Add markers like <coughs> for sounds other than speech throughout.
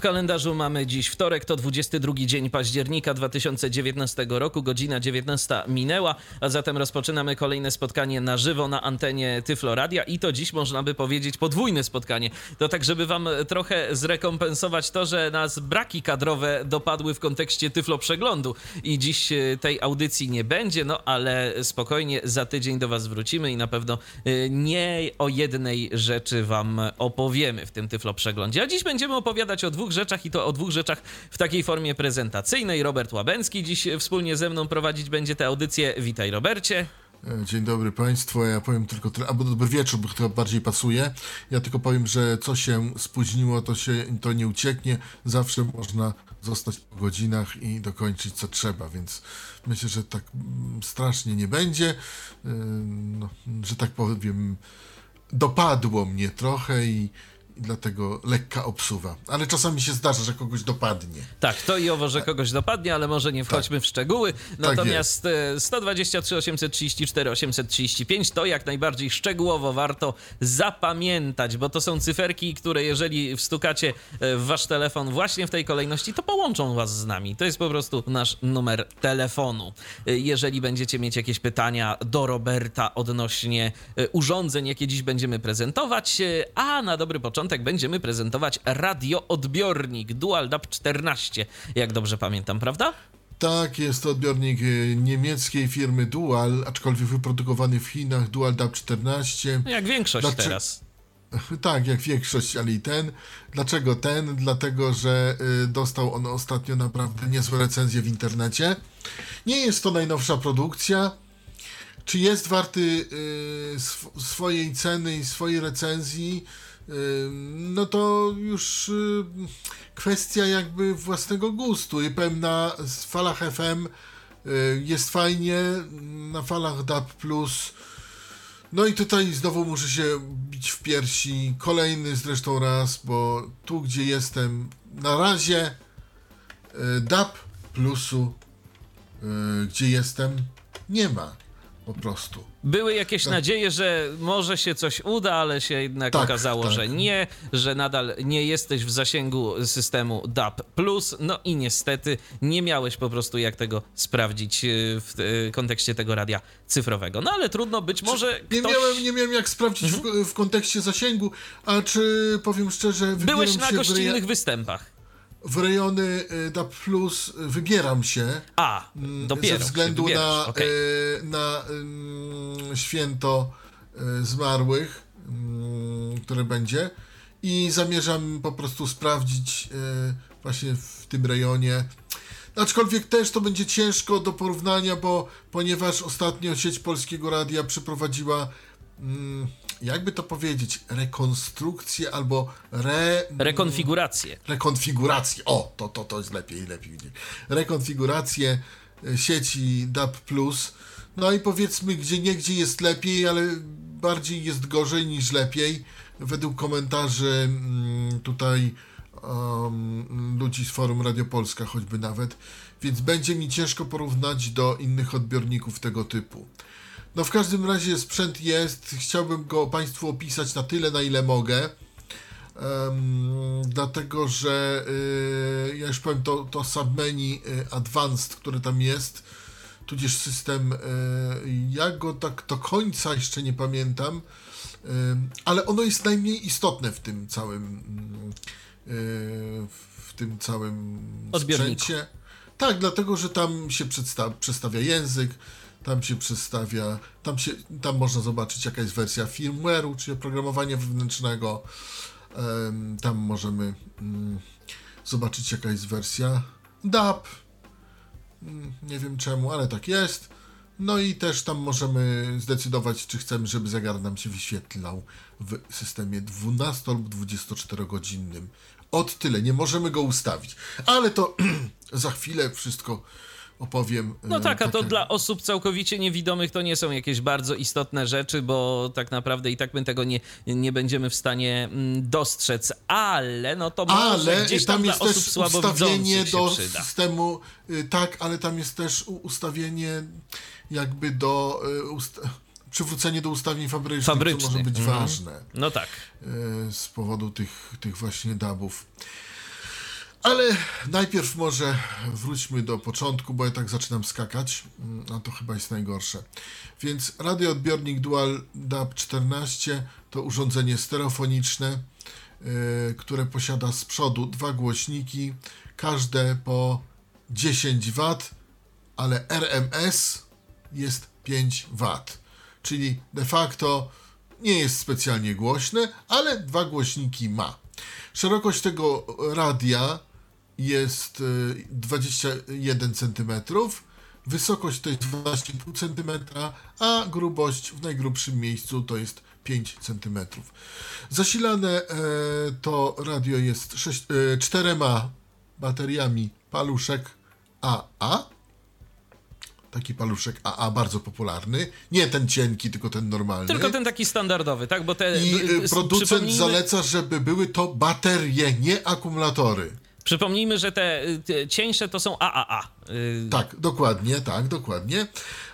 W kalendarzu mamy dziś wtorek, to 22 dzień października 2019 roku, godzina 19 minęła, a zatem rozpoczynamy kolejne spotkanie na żywo na antenie Tyfloradia i to dziś można by powiedzieć podwójne spotkanie. To tak, żeby wam trochę zrekompensować to, że nas braki kadrowe dopadły w kontekście Tyflo Przeglądu i dziś e, tej audycji nie będzie, no ale spokojnie za tydzień do was wrócimy i na pewno e, nie o jednej rzeczy wam opowiemy w tym Tyflo Przeglądzie. A dziś będziemy opowiadać o dwóch rzeczach i to o dwóch rzeczach w takiej formie prezentacyjnej. Robert Łabęcki dziś wspólnie ze mną prowadzić będzie tę audycję. Witaj Robercie. E, Dzień dobry Państwu, ja powiem tylko tyle, albo dobry wieczór, bo to bardziej pasuje. Ja tylko powiem, że co się spóźniło, to się to nie ucieknie. Zawsze można zostać po godzinach i dokończyć co trzeba, więc myślę, że tak mm, strasznie nie będzie. Yy, No, że tak powiem, dopadło mnie trochę i dlatego lekka obsuwa. Ale czasami się zdarza, że kogoś dopadnie. Tak, to i owo, że kogoś dopadnie, ale może nie wchodźmy w szczegóły. Natomiast e, 123 834 835 to jak najbardziej szczegółowo warto zapamiętać, bo to są cyferki, które jeżeli wstukacie e, w wasz telefon właśnie w tej kolejności, to połączą was z nami. To jest po prostu nasz numer telefonu. E, Jeżeli będziecie mieć jakieś pytania do Roberta odnośnie e, urządzeń, jakie dziś będziemy prezentować, a na dobry początek będziemy prezentować radioodbiornik Dual DAB 14, jak dobrze pamiętam, prawda? Tak, jest to odbiornik y, niemieckiej firmy Dual, aczkolwiek wyprodukowany w Chinach, Dual DAB 14. No Jak większość Dlaczego- teraz. <laughs> Tak, jak większość, ale i ten. Dlaczego ten? Dlatego, że y, dostał on ostatnio naprawdę niezłe recenzje w internecie. Nie jest to najnowsza produkcja. Czy jest warty y, sw- swojej ceny i swojej recenzji? No to już y, kwestia jakby własnego gustu i pewna z falach FM y, jest fajnie, na falach DAB+, no i tutaj znowu muszę się bić w piersi. Kolejny zresztą raz, bo tu gdzie jestem na razie y, DAB plusu, gdzie jestem, nie ma po prostu. Były jakieś nadzieje, że może się coś uda, ale się jednak Tak, okazało, tak. że nie, że nadal nie jesteś w zasięgu systemu DAB+. No i niestety nie miałeś po prostu jak tego sprawdzić y, w y, kontekście tego radia cyfrowego. No ale trudno, być może Nie, ktoś... miałem, nie miałem jak sprawdzić w, w kontekście zasięgu, a czy powiem szczerze, Byłeś na w, gościnnych reje, występach. W rejony y, DAB plus, y, wybieram się. A, dopiero ze względu na, e, na mm, święto e, zmarłych, mm, które będzie i zamierzam po prostu sprawdzić właśnie w tym rejonie. Aczkolwiek też to będzie ciężko do porównania, bo ponieważ ostatnio sieć Polskiego Radia przeprowadziła mm, jakby to powiedzieć, rekonstrukcję albo re, Rekonfigurację. rekonfigurację. O, to, to, to jest lepiej, lepiej. Rekonfigurację e, sieci DAB+. No i powiedzmy, gdzie niegdzie jest lepiej, ale bardziej jest gorzej niż lepiej. Według komentarzy mm, tutaj um, ludzi z forum Radio Polska choćby nawet, więc będzie mi ciężko porównać do innych odbiorników tego typu. No w każdym razie sprzęt jest, chciałbym go Państwu opisać na tyle, na ile mogę. Em, dlatego, że y, ja już powiem to, to submenu y, advanced, które tam jest, tudzież system, y, ja go tak do końca jeszcze nie pamiętam, Ym, ale ono jest najmniej istotne w tym całym y, w tym całym Odbiorniku. sprzęcie. Tak, dlatego, że tam się przedsta- przedstawia język, tam się przedstawia, tam, się, tam można zobaczyć jaka jest wersja firmware'u, czyli oprogramowania wewnętrznego. Tam możemy mm, zobaczyć jaka jest wersja DAP. Mm, Nie wiem czemu, ale tak jest. No i też tam możemy zdecydować, czy chcemy, żeby zegar nam się wyświetlał w systemie 12 lub 24 godzinnym. Od tyle, nie możemy go ustawić. Ale to <clears throat> za chwilę wszystko opowiem. No e, tak, a to dla osób całkowicie niewidomych to nie są jakieś bardzo istotne rzeczy, bo tak naprawdę i tak my tego nie, nie będziemy w stanie mm, dostrzec, ale no to może Ale gdzieś tam, tam jest dla osób też słabowidzących ustawienie do przyda. systemu, y, tak, ale tam jest też ustawienie jakby do y, ust- przywrócenie do ustawień fabrycznych, co Fabrycznych, może być mhm. ważne No tak. y, z powodu tych, tych właśnie dubów. Ale najpierw może wróćmy do początku, bo ja tak zaczynam skakać, mm, a to chyba jest najgorsze. Więc radioodbiornik Dual DAB 14 to urządzenie stereofoniczne, y, które posiada z przodu dwa głośniki, każde po 10 W, ale RMS jest 5 W. Czyli de facto nie jest specjalnie głośne, ale dwa głośniki ma. Szerokość tego radia jest y, 21 cm, wysokość to jest 12,5 cm, a grubość w najgrubszym miejscu to jest 5 cm. Zasilane e, to radio jest sześć, e, czterema bateriami paluszek AA. Taki paluszek AA bardzo popularny. Nie ten cienki, tylko ten normalny. Tylko ten taki standardowy, tak? Bo te. I y, y, producent przypomnijmy- zaleca, żeby były to baterie, nie akumulatory. Przypomnijmy, że te, te cieńsze to są AAA. Y, Tak, dokładnie, tak, dokładnie.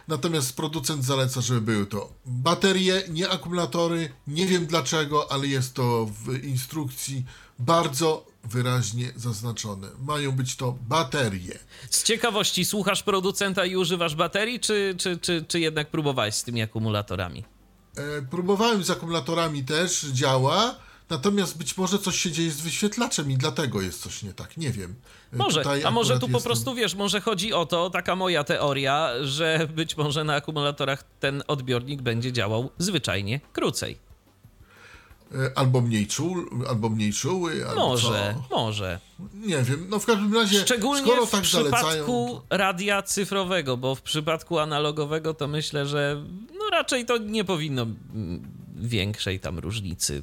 Natomiast producent zaleca, żeby były to baterie, nie akumulatory. Nie wiem dlaczego, ale jest to w instrukcji bardzo wyraźnie zaznaczone. Mają być to baterie. Z ciekawości, słuchasz producenta i używasz baterii, czy, czy, czy, czy jednak próbowałeś z tymi akumulatorami? E, próbowałem z akumulatorami też, działa. Natomiast być może coś się dzieje z wyświetlaczem i dlatego jest coś nie tak. Nie wiem. E, Może, tutaj a może tu po jestem- prostu, wiesz, może chodzi o to, taka moja teoria, że być może na akumulatorach ten odbiornik będzie działał zwyczajnie krócej. E, Albo mniej, czuł, albo mniej czuły, albo Może, co. może. Nie wiem, no w każdym razie, Szczególnie skoro w tak zalecają... przypadku radia cyfrowego, bo w przypadku analogowego to myślę, że no raczej to nie powinno mm, większej tam różnicy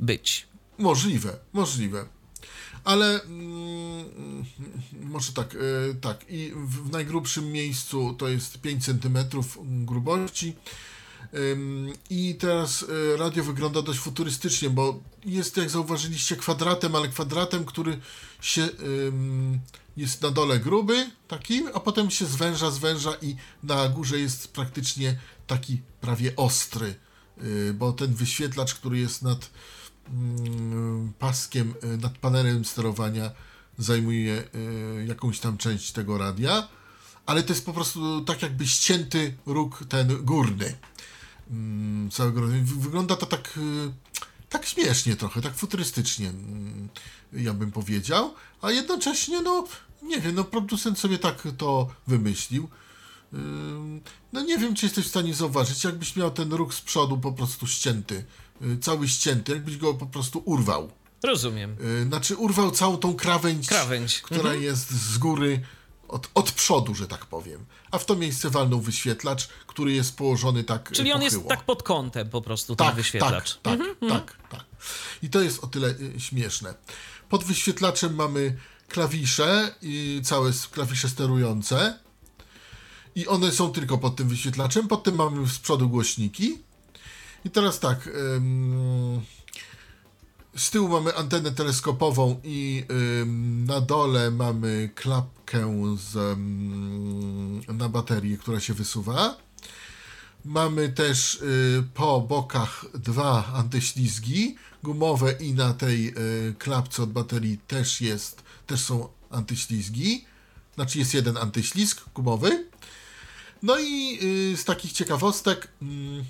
być. Możliwe, możliwe. Ale mm, może tak, e, tak. I w, w najgrubszym miejscu to jest 5 cm grubości. I teraz e, radio wygląda dość futurystycznie, bo jest, jak zauważyliście, kwadratem, ale kwadratem, który się jest na dole gruby, taki, a potem się zwęża, zwęża i na górze jest praktycznie taki prawie ostry, y, bo ten wyświetlacz, który jest nad paskiem, y, nad panelem sterowania, zajmuje y, jakąś tam część tego radia, ale to jest po prostu tak jakby ścięty róg ten górny. Mm, całego Wygląda to tak, y, tak śmiesznie trochę, tak futurystycznie, mm, ja bym powiedział, a jednocześnie, no, nie wiem, no, producent sobie tak to wymyślił. Ym, No nie wiem, czy jesteś w stanie zauważyć, jakbyś miał ten róg z przodu po prostu ścięty, cały ścięty, jakbyś go po prostu urwał. Rozumiem. Y, Znaczy urwał całą tą krawędź, Krawędź. która Mhm. jest z góry, od, od przodu, że tak powiem. A w to miejsce walnął wyświetlacz, który jest położony tak Czyli on jest tak pod kątem po prostu, ten tak, wyświetlacz. Tak, tak, tak, tak. I to jest o tyle y, śmieszne. Pod wyświetlaczem mamy klawisze, i całe klawisze sterujące. I one są tylko pod tym wyświetlaczem. Pod tym mamy z przodu głośniki. I teraz tak. ym, z tyłu mamy antenę teleskopową i ym, na dole mamy klapkę z, ym, na baterię, która się wysuwa. Mamy też y, po bokach dwa antyślizgi gumowe i na tej y, klapce od baterii też jest, też są antyślizgi. Znaczy jest jeden antyślizg gumowy. No i y, z takich ciekawostek mm,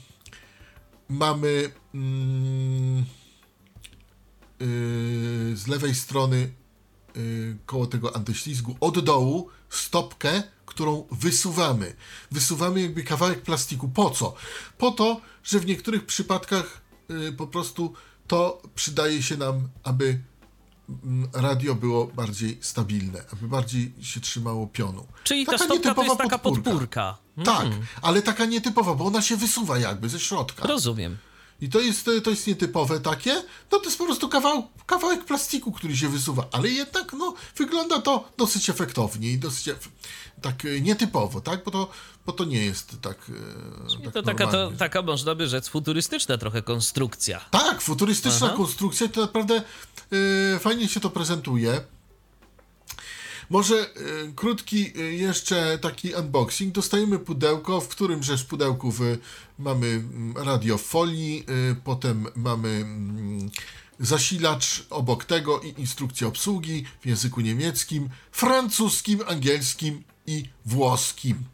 mamy mm, y, z lewej strony y, koło tego antyślizgu od dołu stopkę, którą wysuwamy. Wysuwamy jakby kawałek plastiku. Po co? Po to, że w niektórych przypadkach y, po prostu to przydaje się nam, aby mm, radio było bardziej stabilne, aby bardziej się trzymało pionu. Czyli ta Taka stopka to jest taka podpórka. podpórka. Tak, ale taka nietypowa, bo ona się wysuwa jakby ze środka. Rozumiem. I to jest, to jest nietypowe takie, no to jest po prostu kawał, kawałek plastiku, który się wysuwa, ale jednak no, wygląda to dosyć efektownie i dosyć ef tak e, nietypowo, tak? Bo to, bo to nie jest tak. Czyli tak to taka, to taka, można by rzec, futurystyczna trochę konstrukcja. Tak, futurystyczna Aha. konstrukcja, to naprawdę fajnie się to prezentuje. Może y, krótki y, jeszcze taki unboxing. Dostajemy pudełko, w którym rzecz pudełku mamy mm, w folii, y, potem mamy mm, zasilacz obok tego i instrukcja obsługi w języku niemieckim, francuskim, angielskim i włoskim.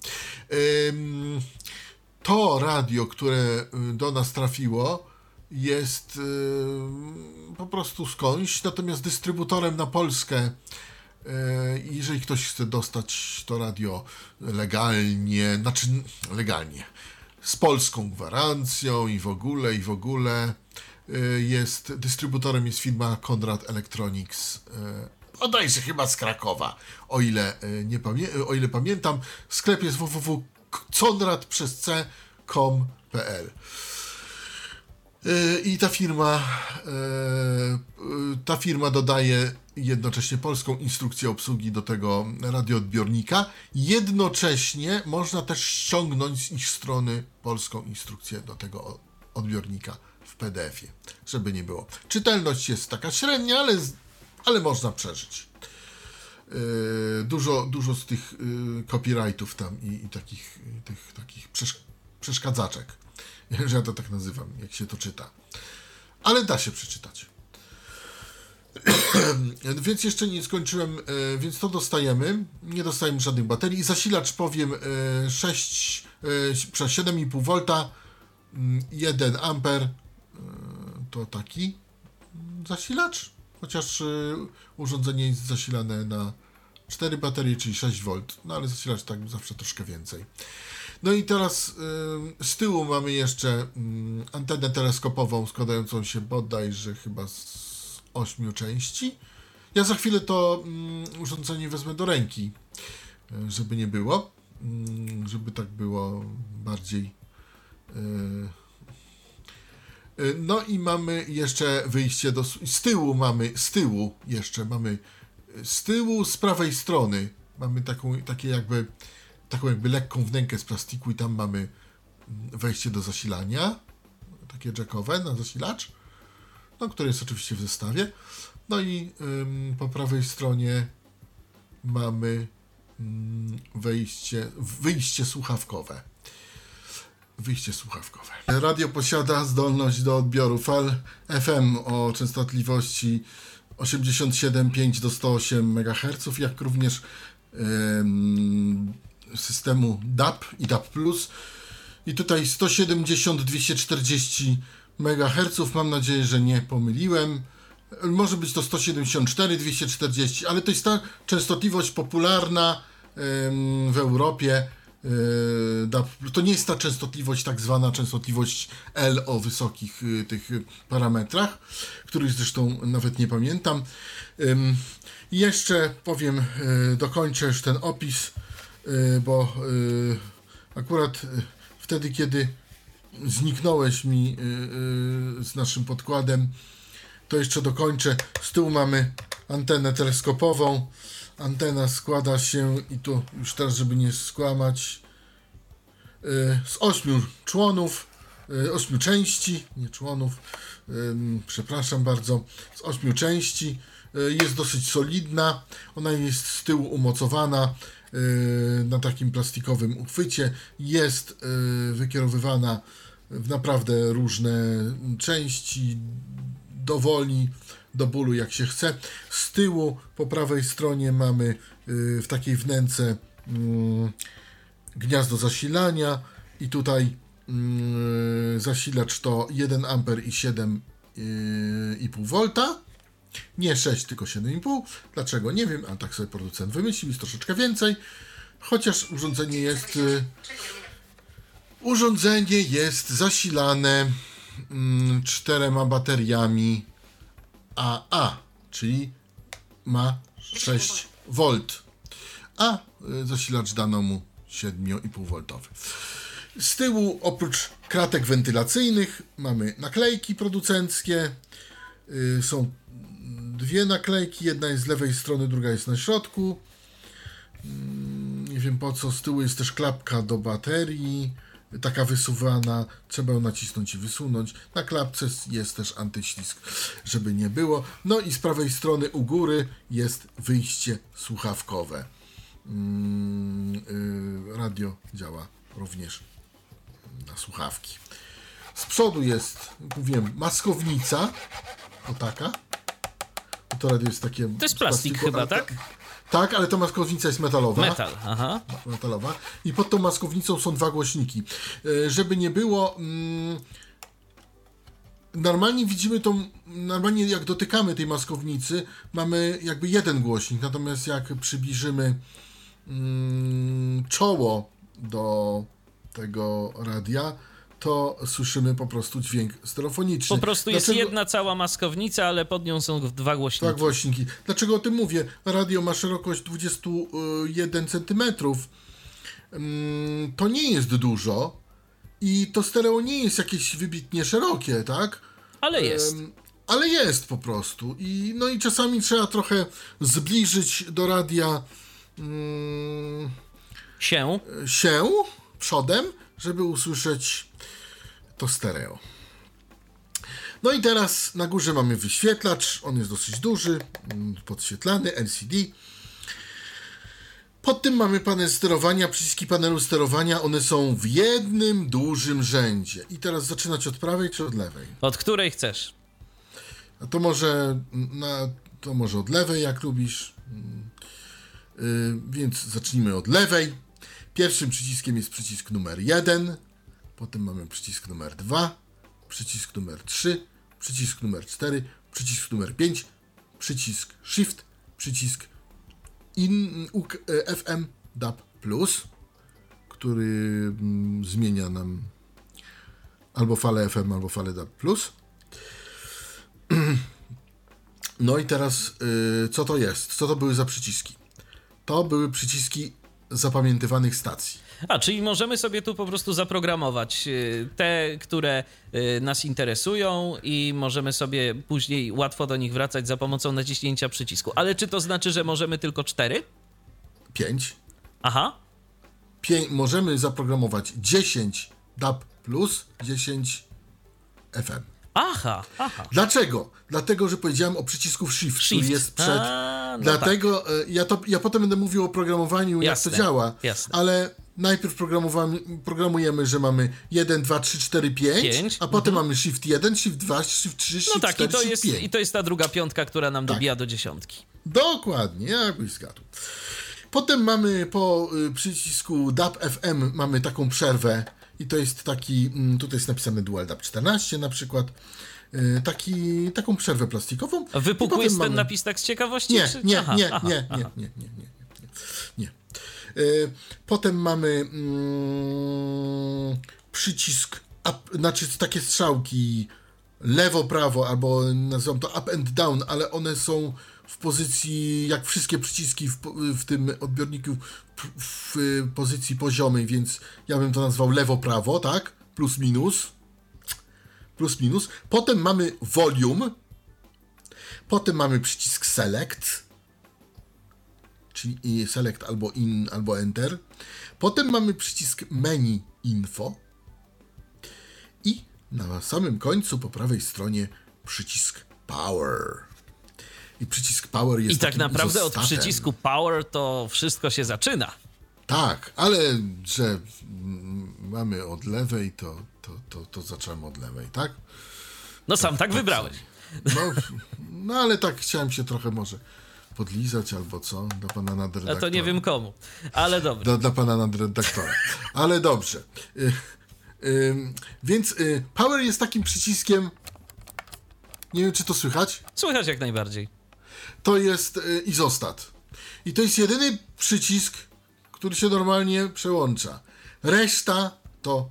To radio, które do nas trafiło, jest po prostu skądś, natomiast dystrybutorem na Polskę E, jeżeli ktoś chce dostać to radio legalnie, znaczy legalnie, z polską gwarancją i w ogóle, i w ogóle, e, jest dystrybutorem jest firma Conrad Electronics, bodajże chyba z Krakowa, o ile, nie pamię- o ile pamiętam. Sklep jest www.conrad przez c.com.pl. E, I ta firma, ta firma dodaje jednocześnie polską instrukcję obsługi do tego radioodbiornika. Jednocześnie można też ściągnąć z ich strony polską instrukcję do tego odbiornika w PDF-ie, żeby nie było. Czytelność jest taka średnia, ale, ale można przeżyć. Yy, dużo, dużo z tych yy, copyrightów tam i, i takich, tych, takich przesz przeszkadzaczek, <laughs> że ja to tak nazywam, jak się to czyta. Ale da się przeczytać. <coughs> więc jeszcze nie skończyłem, e, więc to dostajemy. Nie dostajemy żadnych baterii. Zasilacz powiem 6, e, przez 7,5 V, 1 A. To taki zasilacz, chociaż e, urządzenie jest zasilane na 4 baterie, czyli 6 V, no ale zasilacz tak zawsze troszkę więcej. No i teraz z tyłu mamy jeszcze mm, antenę teleskopową składającą się bodajże chyba z ośmiu części. Ja za chwilę to mm, urządzenie wezmę do ręki, e, żeby nie było, mm, żeby tak było bardziej. E, e, no i mamy jeszcze wyjście do. Z tyłu mamy, z tyłu jeszcze mamy, z tyłu, z prawej strony mamy taką, takie jakby, taką jakby lekką wnękę z plastiku i tam mamy mm, wejście do zasilania, takie jackowe na zasilacz no, który jest oczywiście w zestawie. No i ym, po prawej stronie mamy ym, wejście, wyjście słuchawkowe. Wyjście słuchawkowe. Radio posiada zdolność do odbioru fal FM o częstotliwości 87,5 do 108 MHz, jak również ym, systemu DAP i DAP+. I tutaj 170, 240 MHz. Mam nadzieję, że nie pomyliłem. Może być to 174, 240, ale to jest ta częstotliwość popularna w Europie. E, to nie jest ta częstotliwość, tak zwana częstotliwość L o wysokich y, tych parametrach, których zresztą nawet nie pamiętam. I jeszcze powiem, e, dokończę już ten opis, e, bo akurat wtedy, kiedy zniknąłeś mi y, y, z naszym podkładem. To jeszcze dokończę. Z tyłu mamy antenę teleskopową. Antena składa się, i tu już teraz, żeby nie skłamać, y, z ośmiu członów, ośmiu części, nie członów, przepraszam bardzo, z ośmiu części. Jest dosyć solidna. Ona jest z tyłu umocowana na takim plastikowym uchwycie. Jest wykierowywana w naprawdę różne części, dowoli, do bólu jak się chce. Z tyłu po prawej stronie mamy y, w takiej wnęce mm, gniazdo zasilania i tutaj mm, zasilacz to 1 A i 7,5 V. Nie 6, tylko 7,5. Dlaczego? Nie wiem, a tak sobie producent wymyślił, jest troszeczkę więcej. Chociaż urządzenie jest y, Urządzenie jest zasilane mm, czterema bateriami AA, czyli ma 6 V, a y, zasilacz dano mu 7,5 V. Z tyłu oprócz kratek wentylacyjnych mamy naklejki producenckie. Y, Są dwie naklejki, jedna jest z lewej strony, druga jest na środku. Mm, Nie wiem po co, z tyłu jest też klapka do baterii, taka wysuwana, trzeba ją nacisnąć i wysunąć. Na klapce jest też antyślizg, żeby nie było. No i z prawej strony u góry jest wyjście słuchawkowe. Mm, y, Radio działa również na słuchawki. Z przodu jest, mówiłem, maskownica. O taka. To radio jest takie. To jest plastik plastiku, chyba, ale ta- tak? Tak, ale to maskownica jest metalowa. Metal, aha. Metalowa. I pod tą maskownicą są dwa głośniki. E, Żeby nie było. Mm, normalnie widzimy tą. Normalnie jak dotykamy tej maskownicy, mamy jakby jeden głośnik. Natomiast jak przybliżymy mm, czoło do tego radia, to słyszymy po prostu dźwięk stereofoniczny. Po prostu jest Dlaczego- jedna cała maskownica, ale pod nią są dwa głośniki. tak, głośniki. Dlaczego o tym mówię? Radio ma szerokość 21 cm. Mm, To nie jest dużo i to stereo nie jest jakieś wybitnie szerokie, tak? Ale jest. Ale jest po prostu. I, no i czasami trzeba trochę zbliżyć do radia mm, Się. się przodem, żeby usłyszeć to stereo. No i teraz na górze mamy wyświetlacz, on jest dosyć duży, mm, podświetlany, LCD. Pod tym mamy panel sterowania, przyciski panelu sterowania, one są w jednym dużym rzędzie. I teraz zaczynać od prawej czy od lewej? Od której chcesz? A to może, na, to może od lewej, jak lubisz. Mm, y, więc zacznijmy od lewej. Pierwszym przyciskiem jest przycisk numer 1, potem mamy przycisk numer 2, przycisk numer 3, przycisk numer 4, przycisk numer 5, przycisk Shift, przycisk in, UK, e, FM DAB+, który mm, zmienia nam albo falę FM, albo falę DAB+. <clears throat> No i teraz, y, co to jest? Co to były za przyciski? To były przyciski zapamiętywanych stacji. A, czyli możemy sobie tu po prostu zaprogramować y, te, które y, nas interesują i możemy sobie później łatwo do nich wracać za pomocą naciśnięcia przycisku. Ale czy to znaczy, że możemy tylko cztery? 5. Aha. Pię- możemy zaprogramować 10 DAB+, 10 FM. Aha, aha. Dlaczego? Dlatego, że powiedziałem o przycisku Shift, który Shift. jest przed. A, no Dlatego e, ja, to, ja potem będę mówił o programowaniu, Jasne, jak to działa. jasne. Ale najpierw programujemy, że mamy 1, 2, 3, 4, 5, Pięć, a potem mamy Shift 1, Shift 2, Shift 3, Shift No tak, 4, i to, Shift jest, 5. i to jest ta druga piątka, która nam Tak. dobija do dziesiątki. Dokładnie, jakbyś zgadł. Potem mamy po y, przycisku DAB FM mamy taką przerwę i to jest taki, mm, tutaj jest napisane Dual DAB 14 na przykład, y, taki, taką przerwę plastikową. A jest ten mamy- napis tak z ciekawości? Nie, czy... nie, Aha, nie, aha, nie, aha. nie, nie, nie, nie, nie, nie. Y, Potem mamy mm, przycisk, up, znaczy takie strzałki lewo, prawo, albo nazywam to up and down, ale one są w pozycji, jak wszystkie przyciski w, w tym odbiorniku, w, pozycji poziomej, więc ja bym to nazwał lewo, prawo, tak? Plus, minus. Plus, minus. Potem mamy volume. Potem mamy przycisk select czyli select albo in, albo enter. Potem mamy przycisk menu info i na samym końcu po prawej stronie przycisk power. I przycisk power jest I tak naprawdę od izostatem. przycisku power to wszystko się zaczyna. Tak, ale że mamy od lewej, to, to, to, to zacząłem od lewej, tak? No sam tak wybrałeś. No, no ale tak chciałem się trochę może podlizać albo co, dla pana A nadredaktora. to nie wiem komu. Ale dobra. Dla, dla pana nadredaktora. Ale dobrze. Y, y, więc y, Power jest takim przyciskiem. Nie wiem, czy to słychać. Słychać jak najbardziej. To jest y, izostat. I to jest jedyny przycisk, który się normalnie przełącza. Reszta to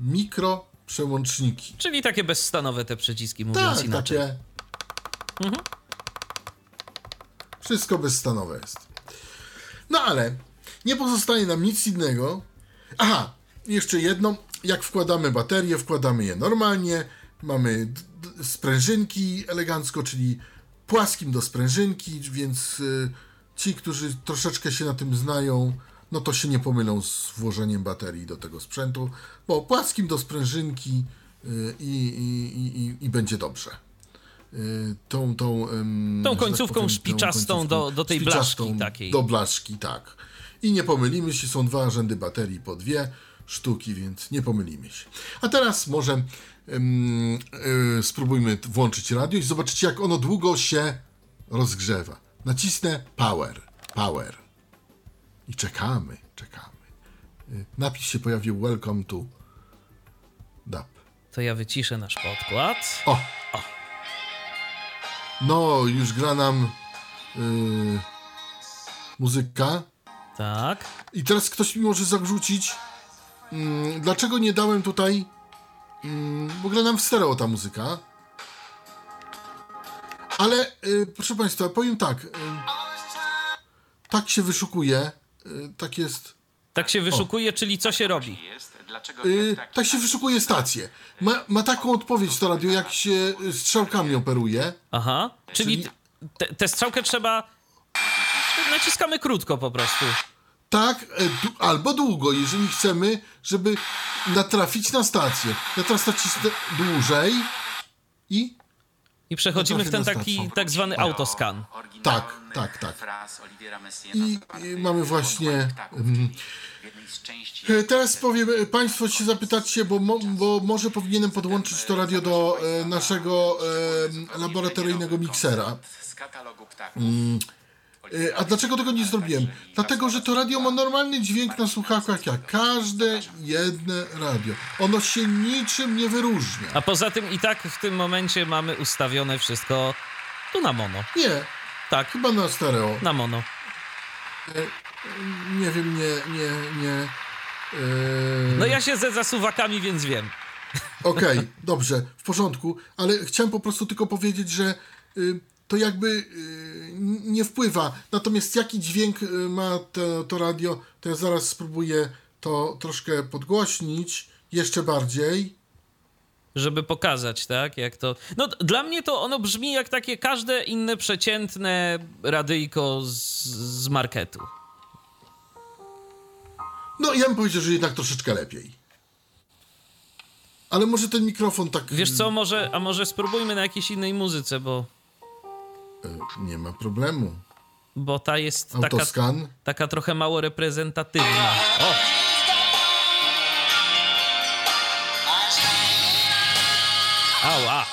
mikro przełączniki. Czyli takie bezstanowe te przyciski, mówiąc Tak, inaczej. takie. Wszystko bezstanowe jest. No ale nie pozostaje nam nic innego. Aha, jeszcze jedno. Jak wkładamy baterie, wkładamy je normalnie. Mamy sprężynki elegancko, czyli płaskim do sprężynki, więc y, ci, którzy troszeczkę się na tym znają, no to się nie pomylą z włożeniem baterii do tego sprzętu, bo płaskim do sprężynki y, i, i, i, i, będzie dobrze. Y, Tą, tą, Tą tak końcówką powiem, tą szpiczastą końcówką do- do tej blaszki takiej. Do blaszki, tak. I nie pomylimy się, są dwa rzędy baterii po dwie sztuki, więc nie pomylimy się. A teraz może em, y, spróbujmy włączyć radio i zobaczycie, jak ono długo się rozgrzewa. Nacisnę power, power. I czekamy, czekamy. Y, Napis się pojawił Welcome to DAP. To ja wyciszę nasz podkład. O! No, już gra nam y, muzyka. Tak. I teraz ktoś mi może zarzucić, mm, dlaczego nie dałem tutaj, mm, bo gra nam w stereo ta muzyka. Ale, y, proszę Państwa, powiem tak, y, tak się wyszukuje, y, tak jest, Tak się wyszukuje, czyli co się robi? y, tak się wyszukuje stację. Ma, ma taką odpowiedź to radio, jak się y, strzałkami operuje. Aha. Czyli Czyli- te, tę strzałkę trzeba. Naciskamy krótko po prostu. Tak, e, albo długo, jeżeli chcemy, żeby natrafić na stację. Ja teraz nacisnę dłużej i I przechodzimy w ten taki tak zwany autoscan. Tak, tak, tak. I, mamy właśnie. mm, e, Teraz powiem, e, Państwo się zapytacie, bo, mo, bo może powinienem podłączyć to radio do e, naszego e, laboratoryjnego miksera. z katalogu ptaków. E, a dlaczego tego nie zrobiłem? Dlatego, że to radio ma normalny dźwięk na słuchawkach, jak każde jedne radio. Ono się niczym nie wyróżnia. A poza tym i tak w tym momencie mamy ustawione wszystko tu na mono. Nie, Tak, chyba na stereo. na mono. Nie wiem, nie, nie, nie. e, No ja siedzę za suwakami, więc wiem. Okej, dobrze, w porządku, ale chciałem po prostu tylko powiedzieć, że y, to jakby y, nie wpływa. Natomiast jaki dźwięk y, ma to, to radio, to ja zaraz spróbuję to troszkę podgłośnić jeszcze bardziej. żeby pokazać, tak, jak to... No, dla mnie to ono brzmi jak takie każde inne przeciętne radyjko z, z marketu. No, ja bym powiedział, że jednak troszeczkę lepiej. Ale może ten mikrofon tak. Wiesz co, może, a może spróbujmy na jakiejś innej muzyce, bo, y, Nie ma problemu. bo ta jest taka, taka trochę mało reprezentatywna. O! Ała!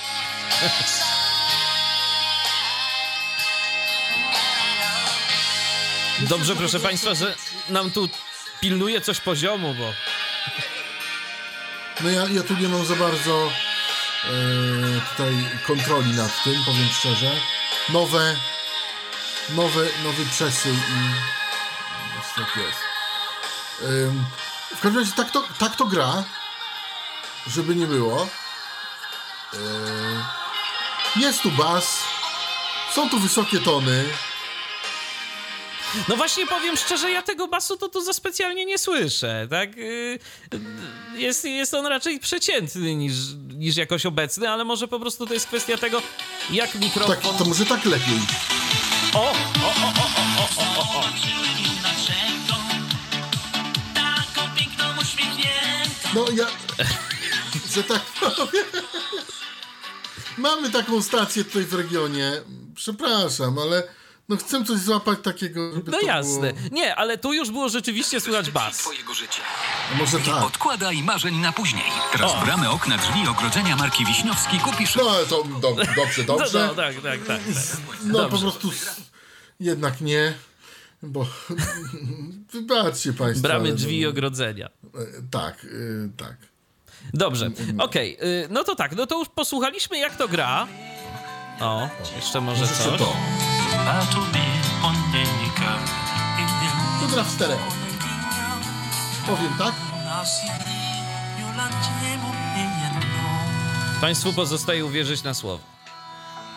Dobrze, proszę Państwa, że nam tu pilnuje coś poziomu, bo No ja, ja tu nie mam za bardzo e, tutaj kontroli nad tym, powiem szczerze. Nowe, nowe, nowy przesył i tak jest. Ym, w każdym razie tak to, tak to gra, żeby nie było. Jest tu bas, są tu wysokie tony. No właśnie powiem szczerze, ja tego basu to tu za specjalnie nie słyszę, tak? Yy, Jest, jest on raczej przeciętny niż, niż jakoś obecny, ale może po prostu to jest kwestia tego, jak mikrofon... Tak, to może tak lepiej. O! Taką piękną uśmiechniętą No ja. że tak powiem. Mamy taką stację tutaj w regionie. Przepraszam, ale no chcę coś złapać takiego, żeby No to jasne. Było... Nie, ale tu już było rzeczywiście słychać bas. Twojego życia. A Może tak. Odkładaj marzeń na później. Teraz O. bramy okna drzwi ogrodzenia marki Wiśniowski kupisz... No ale to do, dobrze, No, dobrze. no, tak, tak, tak. No po dobrze. prostu s- jednak nie. Bo <laughs> wybaczcie Państwo. Bramy ale drzwi i no, ogrodzenia. e, Tak, y, tak. Dobrze, okej, y, no to tak, no to już posłuchaliśmy jak to gra. O, jeszcze może Może coś. to. To gra w stereo. Powiem tak. Państwu pozostaje uwierzyć na słowo.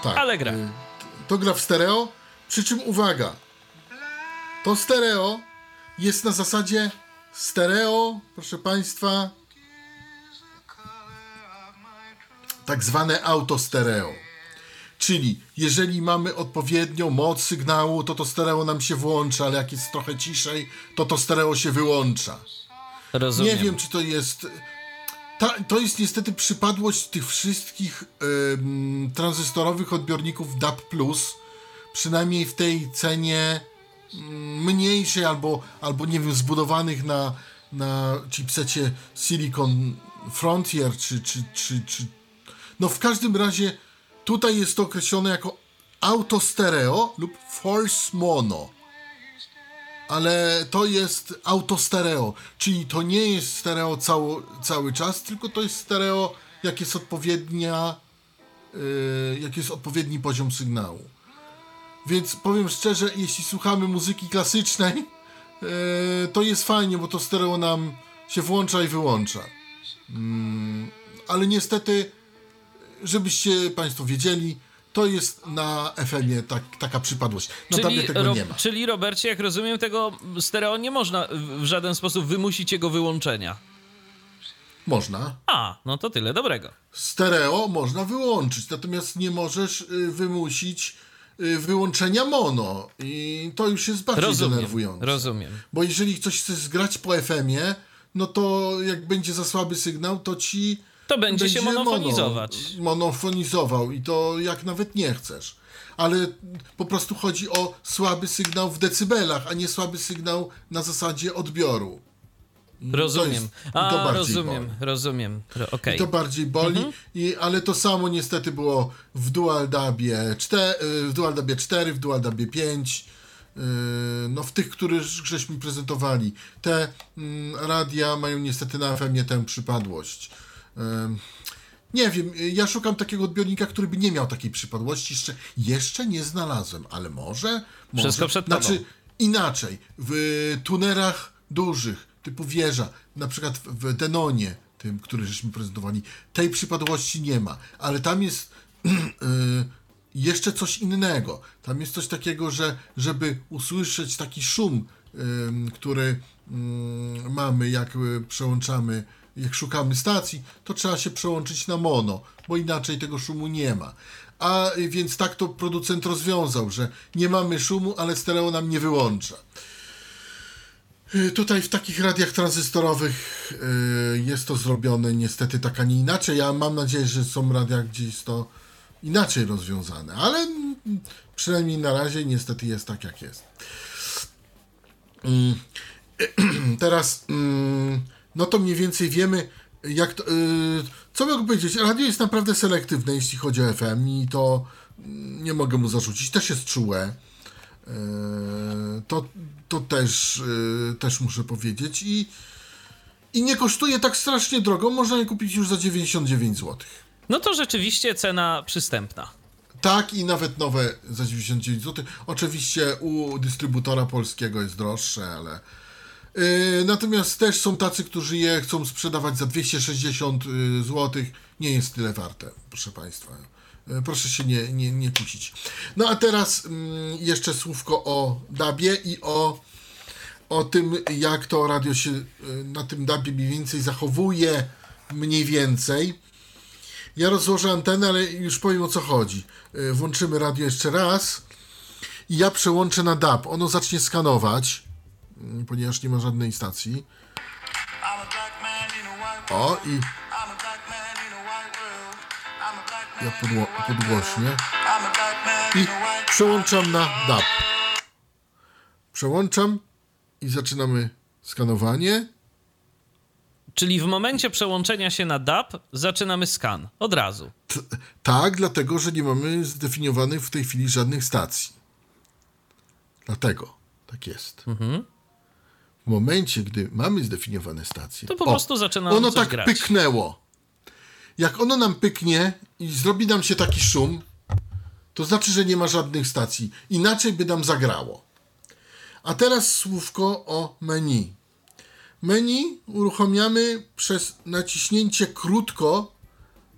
Tak. Ale gra. y, To gra w stereo, przy czym uwaga, to stereo jest na zasadzie stereo, proszę Państwa, tak zwane auto stereo. Czyli jeżeli mamy odpowiednią moc sygnału, to to stereo nam się włącza, ale jak jest trochę ciszej, to to stereo się wyłącza. Rozumiem. Nie wiem, czy to jest. Ta, to jest niestety przypadłość tych wszystkich ym, tranzystorowych odbiorników DAB, przynajmniej w tej cenie mm, mniejszej albo, albo nie wiem, zbudowanych na, na chipsecie Silicon Frontier, czy, czy, czy, czy. No w każdym razie tutaj jest to określone jako auto stereo lub force mono ale to jest auto stereo, czyli to nie jest stereo cało, cały czas, tylko to jest stereo, jak jest odpowiednia, yy, jak jest odpowiedni poziom sygnału. Więc powiem szczerze, jeśli słuchamy muzyki klasycznej, yy, to jest fajnie, bo to stereo nam się włącza i wyłącza. Mm, ale niestety, żebyście Państwo wiedzieli, to jest na FM-ie tak, taka przypadłość. Na tabie tego Ro- nie ma. czyli Robercie, jak rozumiem, tego stereo nie można w- w żaden sposób wymusić jego wyłączenia. Można. A, no to tyle dobrego. stereo można wyłączyć, natomiast nie możesz y, wymusić y, wyłączenia mono i to już jest bardziej Rozumiem, denerwujące. rozumiem. Bo jeżeli coś chcesz zgrać po FM-ie, no to jak będzie za słaby sygnał, to ci To będzie się monofonizować. Mono, monofonizował i to jak nawet nie chcesz. Ale po prostu chodzi o słaby sygnał w decybelach, a nie słaby sygnał na zasadzie odbioru. To Rozumiem. jest- i A, to bardziej rozumiem, boli. rozumiem. Ro- Okej. I to bardziej boli, i, ale to samo niestety było w Dual Dabie 4, w Dual Dabie 4, w Dual Dabie 5, yy, no w tych, które żeśmy prezentowali. Te mm, radia mają niestety na FM-ie tę przypadłość. Nie wiem, ja szukam takiego odbiornika, który by nie miał takiej przypadłości. Jeszcze, jeszcze nie znalazłem, ale może? może. Wszystko przed tobą. Znaczy, inaczej, w tunerach dużych, typu wieża, na przykład w- Denonie, tym, który żeśmy prezentowali, tej przypadłości nie ma, ale tam jest <clears throat> y, jeszcze coś innego. Tam jest coś takiego, że żeby usłyszeć taki szum, który mamy, jak y, przełączamy, jak szukamy stacji, to trzeba się przełączyć na mono, bo inaczej tego szumu nie ma. A y, więc tak to producent rozwiązał, że nie mamy szumu, ale stereo nam nie wyłącza. Y, Tutaj w takich radiach tranzystorowych y, jest to zrobione niestety tak, a nie inaczej. Ja mam nadzieję, że są radia, gdzie jest to inaczej rozwiązane, ale przynajmniej na razie niestety jest tak, jak jest. Mm, <clears throat> Teraz, mm, no to mniej więcej wiemy, jak to, y, co mogę powiedzieć. Radio jest naprawdę selektywne, jeśli chodzi o FM i to mm, nie mogę mu zarzucić. Też jest czułe. E, to, to też, e, też muszę powiedzieć. I, I nie kosztuje tak strasznie drogo. Można je kupić już za 99 zł. No to rzeczywiście cena przystępna. Tak, i nawet nowe za 99 zł. Oczywiście u dystrybutora polskiego jest droższe, ale. Yy, natomiast też są tacy, którzy je chcą sprzedawać za 260 zł. Nie jest tyle warte, proszę Państwa. Yy, proszę się nie, nie, nie kusić. No a teraz mm, jeszcze słówko o Dabie i o, o tym, jak to radio się na tym Dabie mniej więcej zachowuje. Mniej więcej. Ja rozłożę antenę, ale już powiem o co chodzi. Włączymy radio jeszcze raz i ja przełączę na DAB. Ono zacznie skanować, ponieważ nie ma żadnej stacji. O i ja podło, podgłośnię i przełączam na DAB. Przełączam i zaczynamy skanowanie. Czyli w momencie przełączenia się na DAB zaczynamy skan. Od razu. T- tak, dlatego, że nie mamy zdefiniowanych w tej chwili żadnych stacji. Dlatego tak jest. W momencie, gdy mamy zdefiniowane stacje, To po prostu zaczyna ono tak grać. pyknęło. Jak ono nam pyknie i zrobi nam się taki szum, to znaczy, że nie ma żadnych stacji. Inaczej by nam zagrało. A teraz słówko o menu. Menu uruchamiamy przez naciśnięcie krótko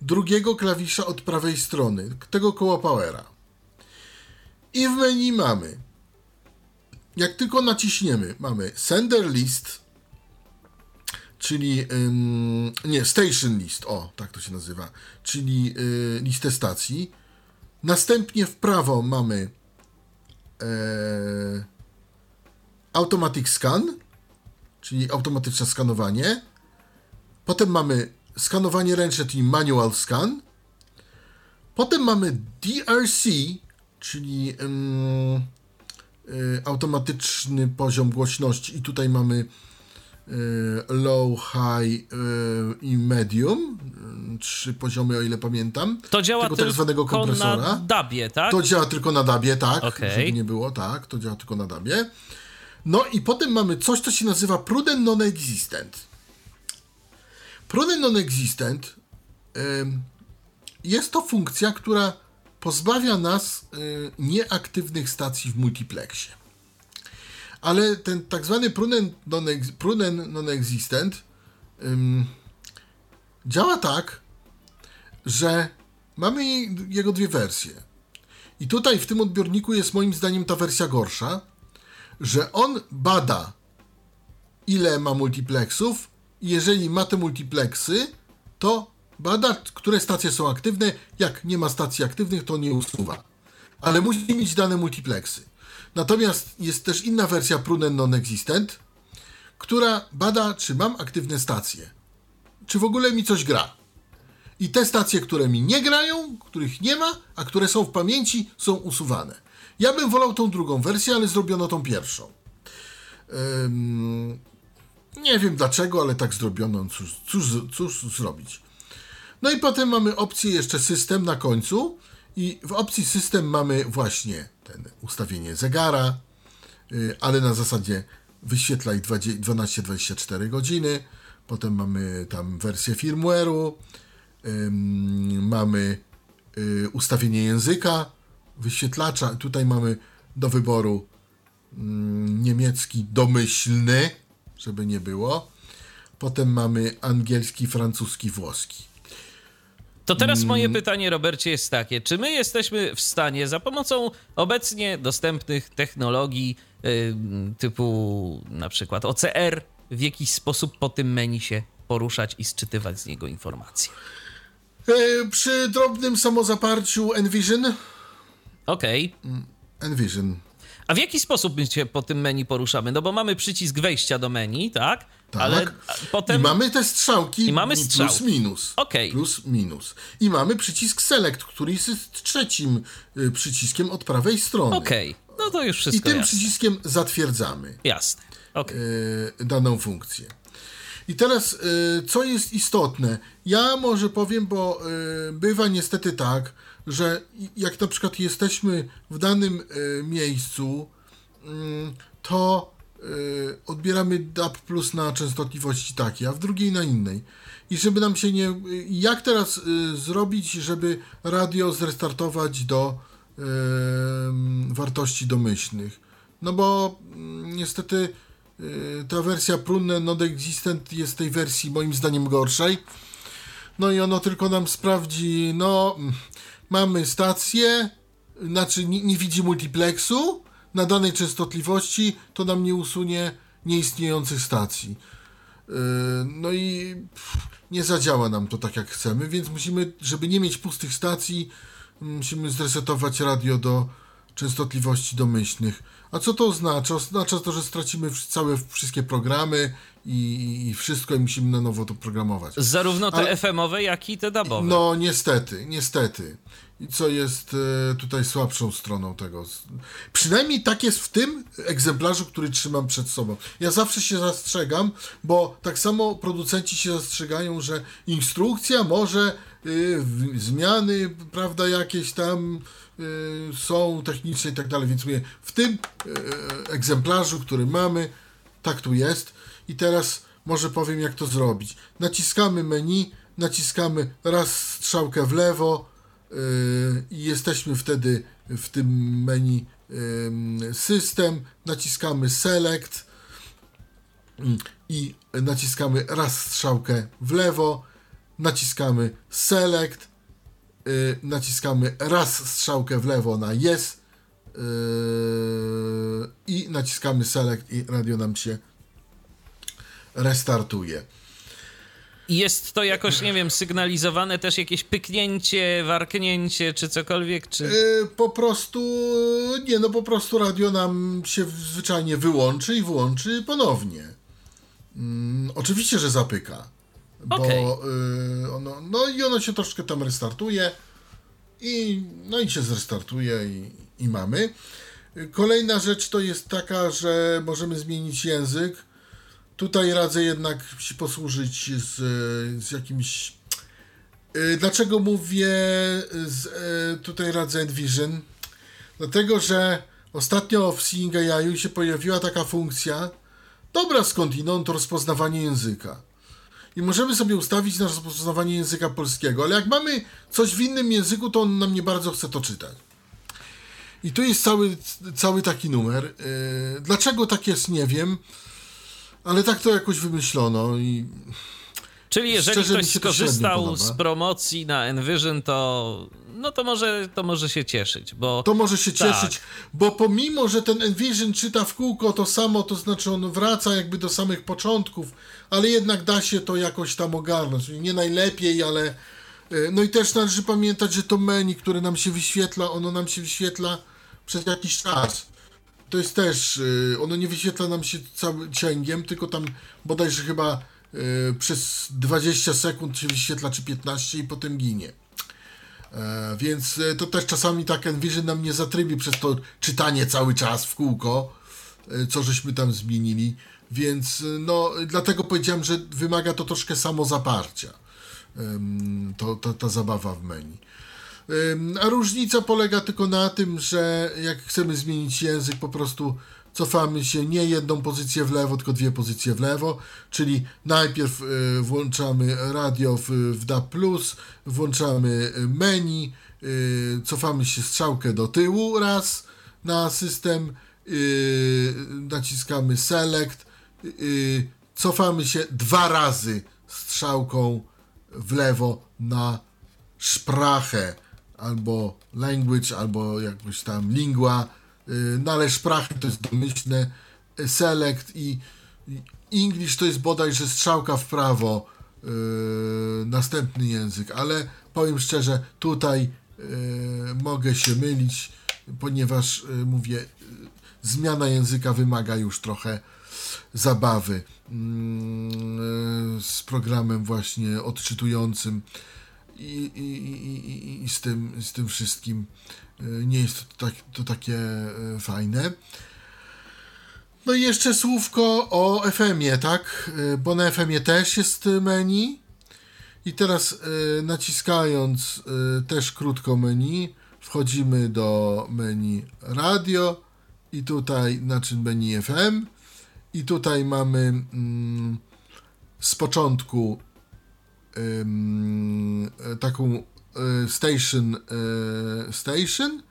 drugiego klawisza od prawej strony, tego koło powera. I w menu mamy, jak tylko naciśniemy, mamy sender list, czyli ym, nie, station list, o, tak to się nazywa, czyli y, listę stacji. Następnie w prawo mamy e, automatic scan, czyli automatyczne skanowanie. Potem mamy skanowanie ręczne, czyli manual scan. Potem mamy DRC, czyli ym, automatyczny poziom głośności i tutaj mamy y, low, high y, i medium. Y, Trzy poziomy, o ile pamiętam. To działa tego tak zwanego tylko kompresora. na dabie, tak? To działa tylko na dabie, tak. Okej. Żeby nie było, tak. To działa tylko na dabie. No i potem mamy coś, co się nazywa prudent non-existent. Prudent non-existent jest to funkcja, która pozbawia nas y, nieaktywnych stacji w multiplexie. Ale ten tak zwany prudent non-existent działa tak, że mamy jego dwie wersje. I tutaj w tym odbiorniku jest moim zdaniem ta wersja gorsza, że on bada ile ma multiplexów i jeżeli ma te multiplexy, to bada, które stacje są aktywne. Jak nie ma stacji aktywnych, to nie usuwa. Ale musi mieć dane multiplexy. Natomiast jest też inna wersja Prudent Non-Existent, która bada, czy mam aktywne stacje. Czy w ogóle mi coś gra. I te stacje, które mi nie grają, których nie ma, a które są w pamięci, są usuwane. Ja bym wolał tą drugą wersję, ale zrobiono tą pierwszą. Ym, nie wiem dlaczego, ale tak zrobiono. Cóż, cóż, cóż zrobić? No i potem mamy opcję jeszcze system na końcu. I w opcji system mamy właśnie ten ustawienie zegara, y, ale na zasadzie wyświetlaj 12-24 godziny. Potem mamy tam wersję firmware'u. Mamy y, ustawienie języka, wyświetlacza. Tutaj mamy do wyboru niemiecki domyślny, żeby nie było. Potem mamy angielski, francuski, włoski. To teraz Mm. moje pytanie, Robercie, jest takie: czy my jesteśmy w stanie za pomocą obecnie dostępnych technologii y, typu na przykład OCR w jakiś sposób po tym menu się poruszać i sczytywać z niego informacje? E, przy drobnym samozaparciu Envision. Okej. Envision. A w jaki sposób my się po tym menu poruszamy? No bo mamy przycisk wejścia do meni, tak? Tak. Ale potem. I mamy te strzałki. I mamy plus strzałki. minus. Okej. Plus minus. I mamy przycisk select, który jest trzecim y, przyciskiem od prawej strony. Okej. No to już I wszystko tym jasne. przyciskiem zatwierdzamy. Jasne. E, daną funkcję. I teraz, e, co jest istotne? Ja może powiem, bo e, bywa niestety tak, że jak na przykład jesteśmy w danym e, miejscu, mm, to e, odbieramy DAB plus na częstotliwości takiej, a w drugiej na innej. I żeby nam się nie. Jak teraz e, zrobić, żeby radio zrestartować do e, wartości domyślnych? No bo mm, niestety ta wersja Prunne Not Existent jest tej wersji moim zdaniem gorszej. No i ono tylko nam sprawdzi, no mm, mamy stację, znaczy nie, nie widzi multiplexu na danej częstotliwości, to nam nie usunie nieistniejących stacji. Yy, No i nie zadziała nam to tak jak chcemy, więc musimy, żeby nie mieć pustych stacji, musimy zresetować radio do częstotliwości domyślnych. A co to oznacza? Oznacza to, że stracimy całe wszystkie programy i, i wszystko i musimy na nowo to programować. Zarówno te Ale- FM-owe, jak i te DAB-owe. No niestety, niestety. I co jest e, tutaj słabszą stroną tego. Przynajmniej tak jest w tym egzemplarzu, który trzymam przed sobą. Ja zawsze się zastrzegam, bo tak samo producenci się zastrzegają, że instrukcja może zmiany, prawda, jakieś tam y, są techniczne i tak dalej. Więc mówię, w tym y, egzemplarzu, który mamy, tak tu jest. I teraz może powiem, jak to zrobić. Naciskamy menu, naciskamy raz strzałkę w lewo i jesteśmy wtedy w tym menu system, naciskamy select i naciskamy raz strzałkę w lewo, naciskamy select, yy, naciskamy raz strzałkę w lewo na yes yy, i naciskamy select i radio nam się restartuje. Jest to jakoś, nie wiem, sygnalizowane też jakieś pyknięcie, warknięcie, czy cokolwiek, czy... Y, po prostu, nie no, po prostu radio nam się zwyczajnie wyłączy i włączy ponownie. Mm, oczywiście, że zapyka. Bo Okej. y, ono, no i ono się troszkę tam restartuje i no i się zrestartuje i, i mamy. Kolejna rzecz to jest taka, że możemy zmienić język. Tutaj radzę jednak się posłużyć z, z jakimś Y, Dlaczego mówię z, y, tutaj radzę Envision? Dlatego, że ostatnio w Seeing AI się pojawiła taka funkcja dobra skądinąd to rozpoznawanie języka. I możemy sobie ustawić na rozpoznawanie języka polskiego, ale jak mamy coś w innym języku, to on nam nie bardzo chce to czytać. I tu jest cały, cały taki numer. Y, Dlaczego tak jest, nie wiem, ale tak to jakoś wymyślono i Czyli jeżeli szczerze ktoś skorzystał z promocji na Envision, to no to może, to może się cieszyć, bo To może się Tak. cieszyć, bo pomimo, że ten Envision czyta w kółko to samo, to znaczy on wraca jakby do samych początków, ale jednak da się to jakoś tam ogarnąć. Nie najlepiej, ale. e, No i też należy pamiętać, że to menu, które nam się wyświetla, ono nam się wyświetla przez jakiś czas. To jest też, e, ono nie wyświetla nam się całym cięgiem, tylko tam bodajże chyba przez 20 sekund się wyświetla, czy 15 i potem ginie. E, więc e, to też czasami tak Envision nam nie zatrybi przez to czytanie cały czas w kółko, e, co żeśmy tam zmienili. Więc no, dlatego powiedziałem, że wymaga to troszkę samozaparcia. To, to, ta zabawa w menu. A różnica polega tylko na tym, że jak chcemy zmienić język, po prostu cofamy się nie jedną pozycję w lewo, tylko dwie pozycje w lewo, czyli najpierw y, włączamy radio w, w DAB+, włączamy y, menu, y, cofamy się strzałkę do tyłu raz na system, naciskamy select, cofamy się dwa razy strzałką w lewo na Sprache albo language, albo jakoś tam lingua, no ale Sprache to jest domyślne, y, select i English to jest bodajże strzałka w prawo, y, następny język, ale powiem szczerze, tutaj y, mogę się mylić, ponieważ y, mówię, y, zmiana języka wymaga już trochę zabawy mm, z programem właśnie odczytującym i, i, i, i- z, tym, z tym wszystkim. y, nie jest to, tak, to takie y, fajne. No i jeszcze słówko o FM-ie, tak? Y, Bo na FM-ie też jest menu. I teraz naciskając też krótko menu, wchodzimy do menu radio i tutaj znaczy menu FM i tutaj mamy mm, z początku e, taką station y, station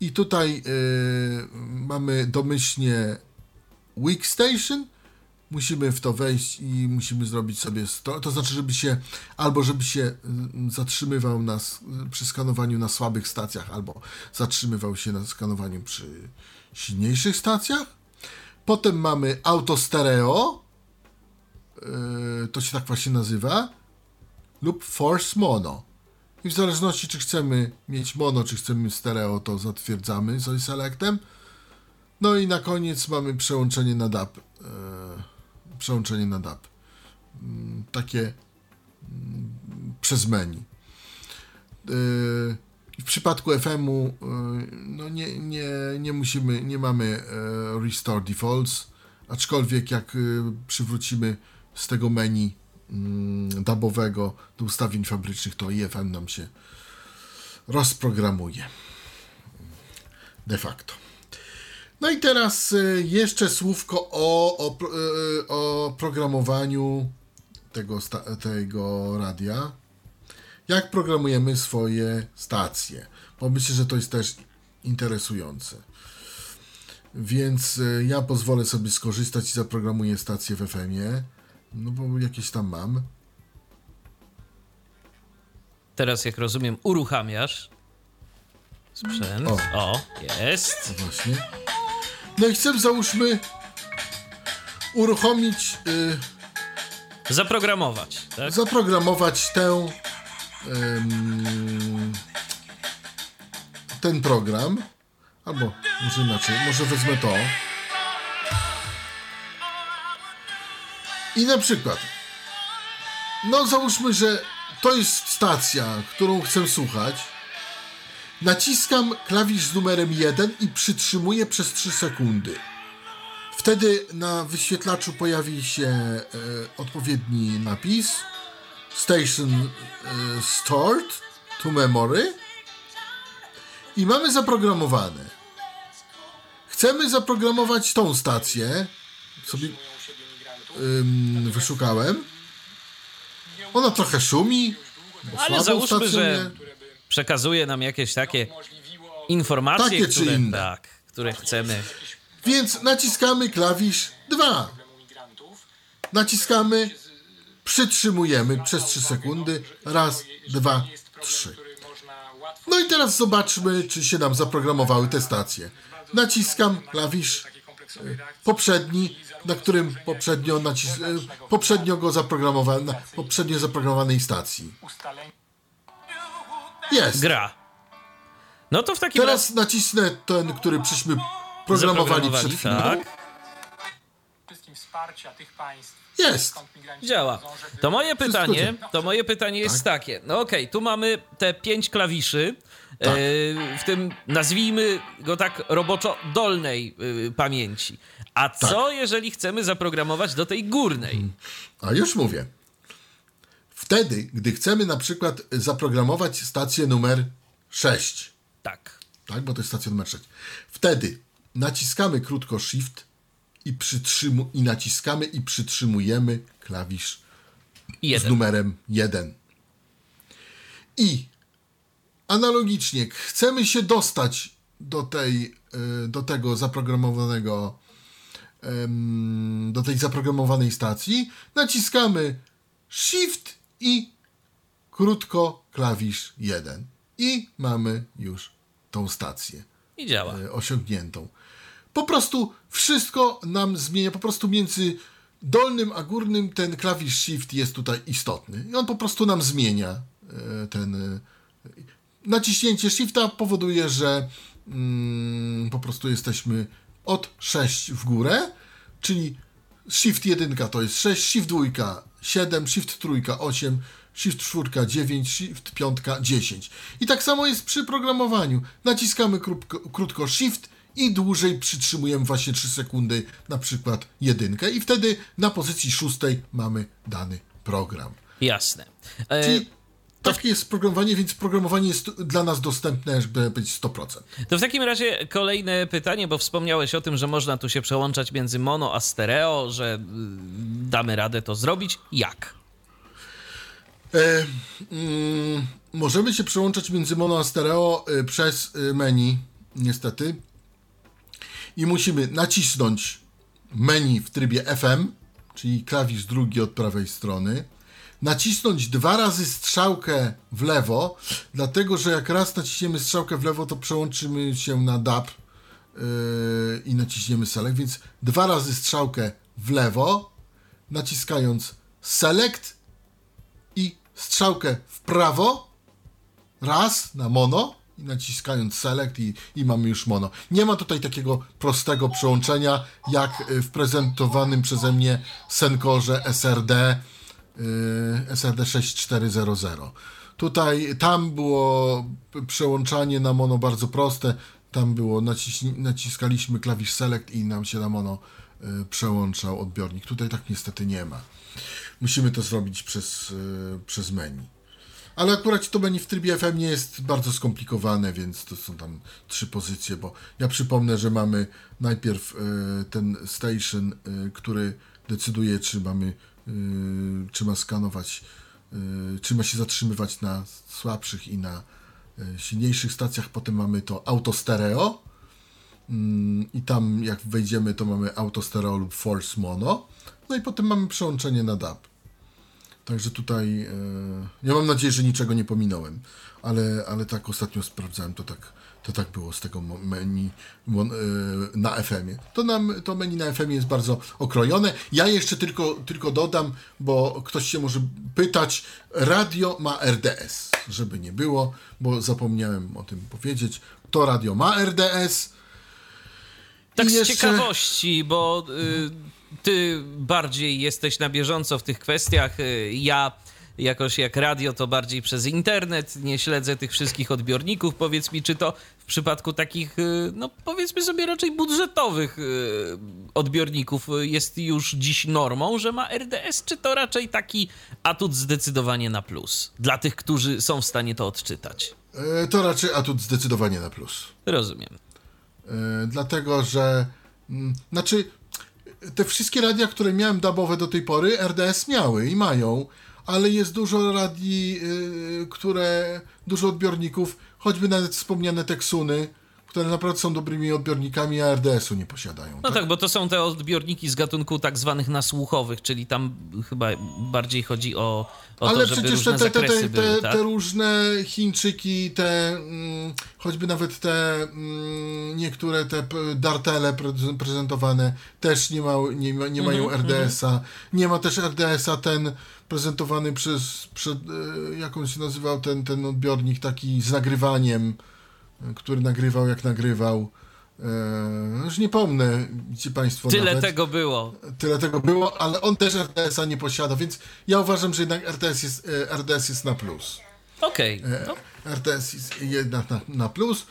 i tutaj y, mamy domyślnie weak station musimy w to wejść i musimy zrobić sobie sto, to znaczy, żeby się albo żeby się y, zatrzymywał nas przy skanowaniu na słabych stacjach, albo zatrzymywał się na skanowaniu przy silniejszych stacjach. Potem mamy auto stereo, to się tak właśnie nazywa, lub force mono. I w zależności, czy chcemy mieć mono, czy chcemy stereo, to zatwierdzamy sobie selectem. No i na koniec mamy przełączenie na DAB. Yy, przełączenie na DAB. Mm, takie mm, przez menu. Yy, w przypadku FM-u yy, no nie, nie, nie musimy, nie mamy restore defaults, aczkolwiek jak przywrócimy z tego menu mm, dubowego do ustawień fabrycznych, to IFM nam się rozprogramuje. De facto. No i teraz y, jeszcze słówko o, o, pro- y, o programowaniu tego, tego radia. Jak programujemy swoje stacje? Bo myślę, że to jest też interesujące. Więc y, ja pozwolę sobie skorzystać i zaprogramuję stację w FM-ie. No bo jakieś tam mam. teraz, jak rozumiem, uruchamiasz sprzęt. O. O, jest. Właśnie. No i chcę, załóżmy, uruchomić y, Zaprogramować, tak? zaprogramować tę ten program albo może inaczej, może wezmę to i na przykład no załóżmy, że to jest stacja, którą chcę słuchać naciskam klawisz z numerem 1 i przytrzymuję przez 3 sekundy Wtedy na wyświetlaczu pojawi się e, odpowiedni napis Station e, Stored to Memory i mamy zaprogramowane. Chcemy zaprogramować tą stację. Sobie ym, wyszukałem. Ona trochę szumi. Ale załóżmy, że przekazuje nam jakieś takie informacje, Takie czy które, inne. tak, które chcemy. Więc naciskamy klawisz 2. Naciskamy, przytrzymujemy przez 3 sekundy. Raz, dwa, trzy. No i teraz zobaczmy, czy się nam zaprogramowały te stacje. Naciskam klawisz y, poprzedni, na którym poprzednio, nacis y, poprzednio go zaprogramowałem, na poprzednio zaprogramowanej stacji. Jest. Gra. No to w takim razie Teraz nacisnę ten, który przyśmy programowali przed chwilą. tak. Jest. Działa. To moje pytanie, to moje pytanie jest takie. No okej, tu mamy te pięć klawiszy. Tak. e, w tym nazwijmy go tak roboczo dolnej e, pamięci. A Tak. co jeżeli chcemy zaprogramować do tej górnej? A już mówię. Wtedy, gdy chcemy na przykład zaprogramować stację numer 6, Tak. tak, bo to jest stacja numer 6, wtedy naciskamy krótko Shift i, przytrzymu- i naciskamy i przytrzymujemy klawisz z Jeden. numerem 1. I analogicznie chcemy się dostać do tej, y, do tego zaprogramowanego do tej zaprogramowanej stacji, naciskamy Shift i krótko klawisz 1 i mamy już tą stację I działa. e, osiągniętą. Po prostu wszystko nam zmienia, po prostu między dolnym a górnym ten klawisz Shift jest tutaj istotny. I on po prostu nam zmienia e, ten... Naciśnięcie Shifta powoduje, że mm, po prostu jesteśmy od 6 w górę, czyli Shift 1 to jest 6, Shift 2 7, Shift 3 8, Shift 4 9, Shift 5 10. I tak samo jest przy programowaniu. Naciskamy krótko, krótko Shift i dłużej przytrzymujemy właśnie 3 sekundy, na przykład jedynkę i wtedy na pozycji szóstej mamy dany program. Jasne. E, Czyli takie jest programowanie, więc programowanie jest dla nas dostępne, żeby być 100%. To w takim razie kolejne pytanie, bo wspomniałeś o tym, że można tu się przełączać między mono a stereo, że y, damy radę to zrobić. Jak? E, mm, możemy się przełączać między mono a stereo y, przez y, menu, niestety. I musimy nacisnąć menu w trybie FM, czyli klawisz drugi od prawej strony. Nacisnąć dwa razy strzałkę w lewo, dlatego że jak raz naciśniemy strzałkę w lewo, to przełączymy się na DAB yy, i naciśniemy select, więc dwa razy strzałkę w lewo, naciskając select i strzałkę w prawo, raz na mono i naciskając select i, i mamy już mono. Nie ma tutaj takiego prostego przełączenia jak w prezentowanym przeze mnie Senkorze SRD SRD 6400. Tutaj, tam było przełączanie na mono bardzo proste. Tam było, naciśni, naciskaliśmy klawisz select i nam się na mono y, przełączał odbiornik. Tutaj tak niestety nie ma. Musimy to zrobić przez, y, przez menu. Ale akurat to menu w trybie FM nie jest bardzo skomplikowane, więc to są tam trzy pozycje, bo ja przypomnę, że mamy najpierw y, ten station, y, który decyduje, czy mamy, y, czy ma skanować, y, czy ma się zatrzymywać na słabszych i na y, silniejszych stacjach. Potem mamy to auto stereo mm, i tam jak wejdziemy, to mamy auto stereo lub force mono. No i potem mamy przełączenie na DAB. Także tutaj e, ja mam nadzieję, że niczego nie pominąłem, ale, ale tak ostatnio sprawdzałem, to tak, to tak było z tego menu e, na FM-ie. To, nam, to menu na FM jest bardzo okrojone. Ja jeszcze tylko, tylko dodam, bo ktoś się może pytać, radio ma RDS, żeby nie było, bo zapomniałem o tym powiedzieć. To radio ma RDS. Tak I z jeszcze- ciekawości, bo y, ty bardziej jesteś na bieżąco w tych kwestiach. Y, ja jakoś jak radio to bardziej przez internet, nie śledzę tych wszystkich odbiorników. Powiedz mi, czy to w przypadku takich, y, no powiedzmy sobie raczej budżetowych y, odbiorników jest już dziś normą, że ma RDS, czy to raczej taki atut zdecydowanie na plus dla tych, którzy są w stanie to odczytać? E, To raczej atut zdecydowanie na plus. Rozumiem. E, dlatego że mm, znaczy te wszystkie radia, które miałem dubowe do tej pory, RDS miały i mają, ale jest dużo radii, y, które, dużo odbiorników, choćby nawet wspomniane Teksuny, które naprawdę są dobrymi odbiornikami, a RDS-u nie posiadają. No tak, bo to są te odbiorniki z gatunku tak zwanych nasłuchowych, czyli tam chyba bardziej chodzi o, o Ale to, przecież te, różne te, te, były, tak? te różne Chińczyki, te mm, choćby nawet te mm, niektóre te dartele pre- prezentowane też nie, ma, nie, ma, nie mają Mhm, RDS-a. Nie ma też RDS-a ten prezentowany przez, przed, e, jak on się nazywał, ten, ten odbiornik taki z nagrywaniem, który nagrywał jak nagrywał. E, już nie pomnę, ci Państwo Tyle nawet tego było. tyle tego było, ale on też RDS-a nie posiada, więc ja uważam, że jednak RTS jest, e, RDS jest na plus. Okej. E, No, RTS jest jednak na, na plus,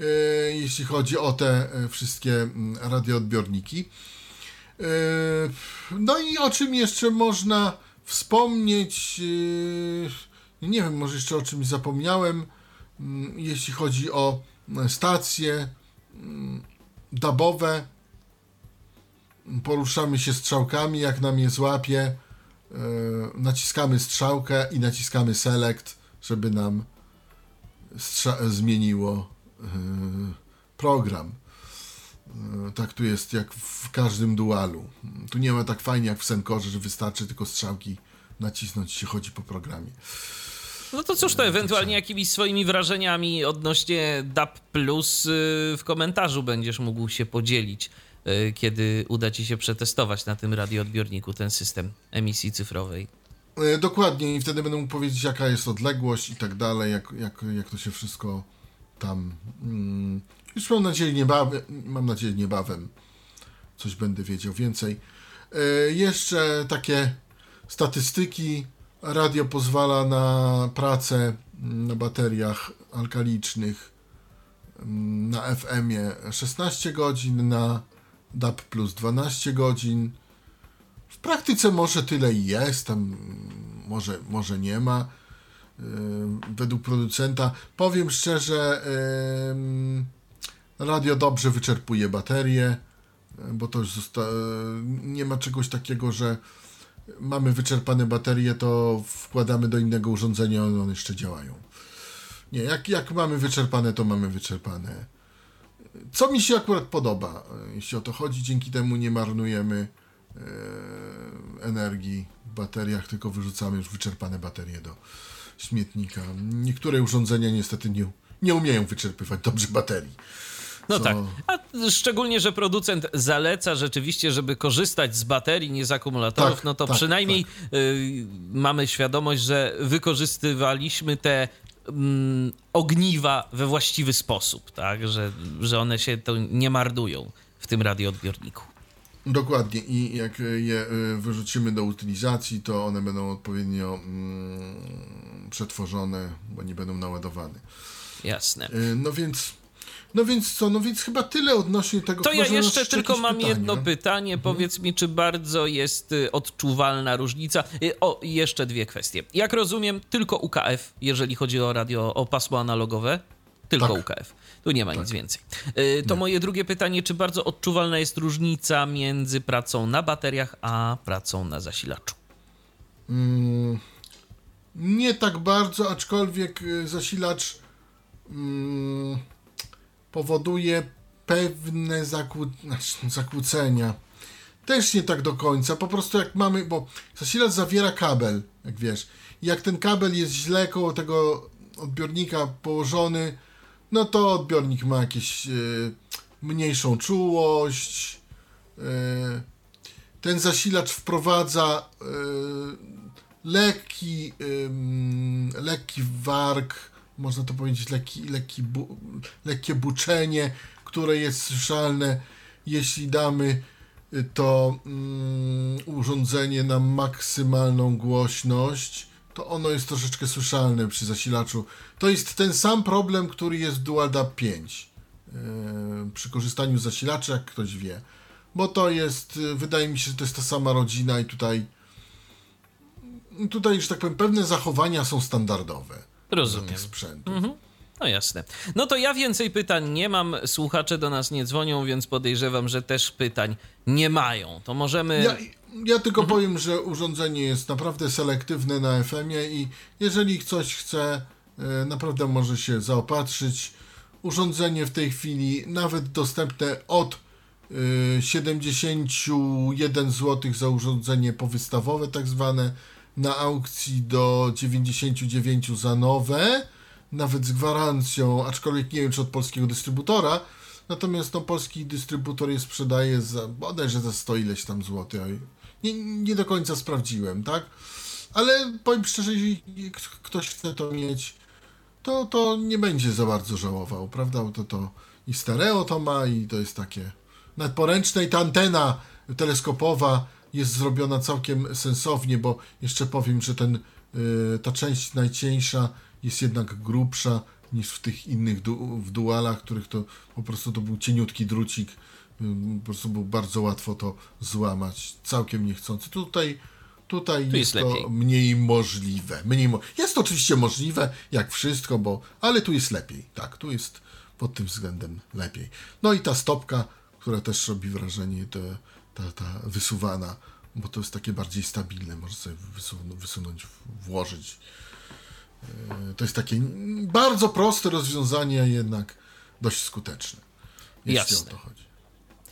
e, jeśli chodzi o te wszystkie mm, radioodbiorniki. No i o czym jeszcze można wspomnieć? Nie wiem, może jeszcze o czymś zapomniałem. Mm, Jeśli chodzi o e, stacje mm, dubowe, poruszamy się strzałkami, jak nam je złapie, e, naciskamy strzałkę i naciskamy select, żeby nam zmieniło e, program. E, Tak tu jest jak w każdym dualu. Tu nie ma tak fajnie jak w Senkorze, że wystarczy tylko strzałki nacisnąć się chodzi po programie. No to cóż, to ewentualnie jakimiś swoimi wrażeniami odnośnie DAP Plus y, w komentarzu będziesz mógł się podzielić, y, kiedy uda ci się przetestować na tym radioodbiorniku ten system emisji cyfrowej. E, Dokładnie i wtedy będę mógł powiedzieć jaka jest odległość i tak dalej, jak, jak, jak to się wszystko tam... Mm, już mam nadzieję niebawem, mam nadzieję niebawem coś będę wiedział więcej. E, jeszcze takie statystyki. Radio pozwala na pracę na bateriach alkalicznych mm, na FM-ie 16 godzin, na DAB plus 12 godzin. W praktyce może tyle i jest, tam mm, może, może nie ma. Yy, Według producenta powiem szczerze, radio dobrze wyczerpuje baterię, yy, bo to już yy, nie ma czegoś takiego, że mamy wyczerpane baterie, to wkładamy do innego urządzenia, one jeszcze działają. Nie, jak, jak mamy wyczerpane, to mamy wyczerpane. Co mi się akurat podoba, yy, jeśli o to chodzi, dzięki temu nie marnujemy e, energii w bateriach, tylko wyrzucamy już wyczerpane baterie do śmietnika. Niektóre urządzenia niestety nie, nie umieją wyczerpywać dobrze baterii. No Co- tak. A szczególnie, że producent zaleca rzeczywiście, żeby korzystać z baterii, nie z akumulatorów, Tak, no to tak, przynajmniej y, mamy świadomość, że wykorzystywaliśmy te mm, ogniwa we właściwy sposób, tak? Że, że one się to nie marnują w tym radioodbiorniku. Dokładnie i jak je y, wyrzucimy do utylizacji, to one będą odpowiednio mm, przetworzone, bo nie będą naładowane. Jasne. Y, No więc, no więc co, no więc chyba tyle odnośnie tego. To ja jeszcze tylko mam pytania. jedno pytanie. Powiedz mi, czy bardzo jest y, odczuwalna różnica? Y, O, jeszcze dwie kwestie. Jak rozumiem, tylko UKF, jeżeli chodzi o radio, o pasmo analogowe? Tylko Tak. UKF. Tu nie ma nic więcej. Y, To moje drugie pytanie, czy bardzo odczuwalna jest różnica między pracą na bateriach, a pracą na zasilaczu? Nie tak bardzo, aczkolwiek zasilacz mm, powoduje pewne zakłó- znaczy, <laughs> zakłócenia. Też nie tak do końca. Po prostu jak mamy, bo zasilacz zawiera kabel, jak wiesz. Jak ten kabel jest źle koło tego odbiornika położony, no to odbiornik ma jakieś e, mniejszą czułość. E, ten zasilacz wprowadza e, lekki, lekki warg, można to powiedzieć, lekki, lekki bu, lekkie buczenie, które jest słyszalne, jeśli damy y, to mm, urządzenie na maksymalną głośność, to ono jest troszeczkę słyszalne przy zasilaczu. To jest ten sam problem, który jest w Dual DAB 5 yy, przy korzystaniu z zasilacza, jak ktoś wie. Bo to jest, y, wydaje mi się, że to jest ta sama rodzina i tutaj tutaj, że tak powiem, pewne zachowania są standardowe Rozumiem. sprzętów. No jasne. No to ja więcej pytań nie mam. Słuchacze do nas nie dzwonią, więc podejrzewam, że też pytań nie mają. To możemy. Ja, ja tylko Mhm. powiem, że urządzenie jest naprawdę selektywne na FM-ie i jeżeli ktoś chce, e, naprawdę może się zaopatrzyć. Urządzenie w tej chwili nawet dostępne od e, 71 zł za urządzenie powystawowe, tak zwane, na aukcji do 99 za nowe, nawet z gwarancją, aczkolwiek nie wiem czy od polskiego dystrybutora. Natomiast no, polski dystrybutor je sprzedaje za bodajże za 100 ileś tam złotych. Nie, nie do końca sprawdziłem, tak? Ale powiem szczerze, jeśli ktoś chce to mieć, to, to nie będzie za bardzo żałował, prawda? Bo to, to i stereo to ma i to jest takie nawet poręczne i ta antena teleskopowa jest zrobiona całkiem sensownie, bo jeszcze powiem, że ten, y, ta część najcieńsza jest jednak grubsza niż w tych innych du w dualach, których to po prostu to był cieniutki drucik, po prostu było bardzo łatwo to złamać, całkiem niechcący. Tutaj Tutaj Tu jest, jest to mniej możliwe. Mniej mo jest to oczywiście możliwe, jak wszystko, bo ale tu jest lepiej. Tak, tu jest pod tym względem lepiej. No i ta stopka, która też robi wrażenie, to, ta, ta wysuwana, bo to jest takie bardziej stabilne, można sobie wysu- wysunąć, włożyć. E, To jest takie bardzo proste rozwiązanie, a jednak dość skuteczne. Jeśli Jasne. o to chodzi.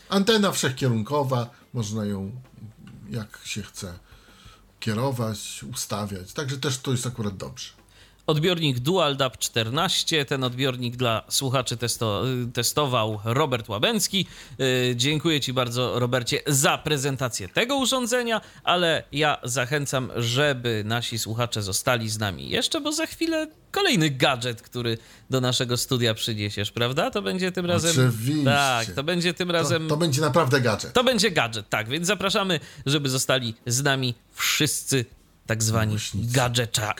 Antena wszechkierunkowa, można ją jak się chce kierować, ustawiać. Także też to jest akurat dobrze. Odbiornik Dual DAB 14. Ten odbiornik dla słuchaczy testo, testował Robert Łabęcki. Yy, Dziękuję Ci bardzo, Robercie, za prezentację tego urządzenia, ale ja zachęcam, żeby nasi słuchacze zostali z nami jeszcze, bo za chwilę kolejny gadżet, który do naszego studia przyniesiesz, prawda? To będzie tym razem. Oczywiście. Tak, to będzie tym razem. To, to będzie naprawdę gadżet. To będzie gadżet, tak, więc zapraszamy, żeby zostali z nami wszyscy tak zwani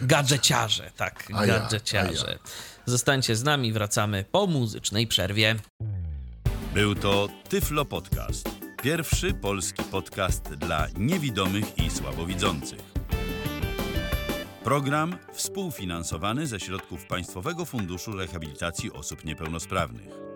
gadżeciarze, tak, A gadżeciarze. ja. Zostańcie z nami, wracamy po muzycznej przerwie. Był to Tyflo Podcast. Pierwszy polski podcast dla niewidomych i słabowidzących. Program współfinansowany ze środków Państwowego Funduszu Rehabilitacji Osób Niepełnosprawnych.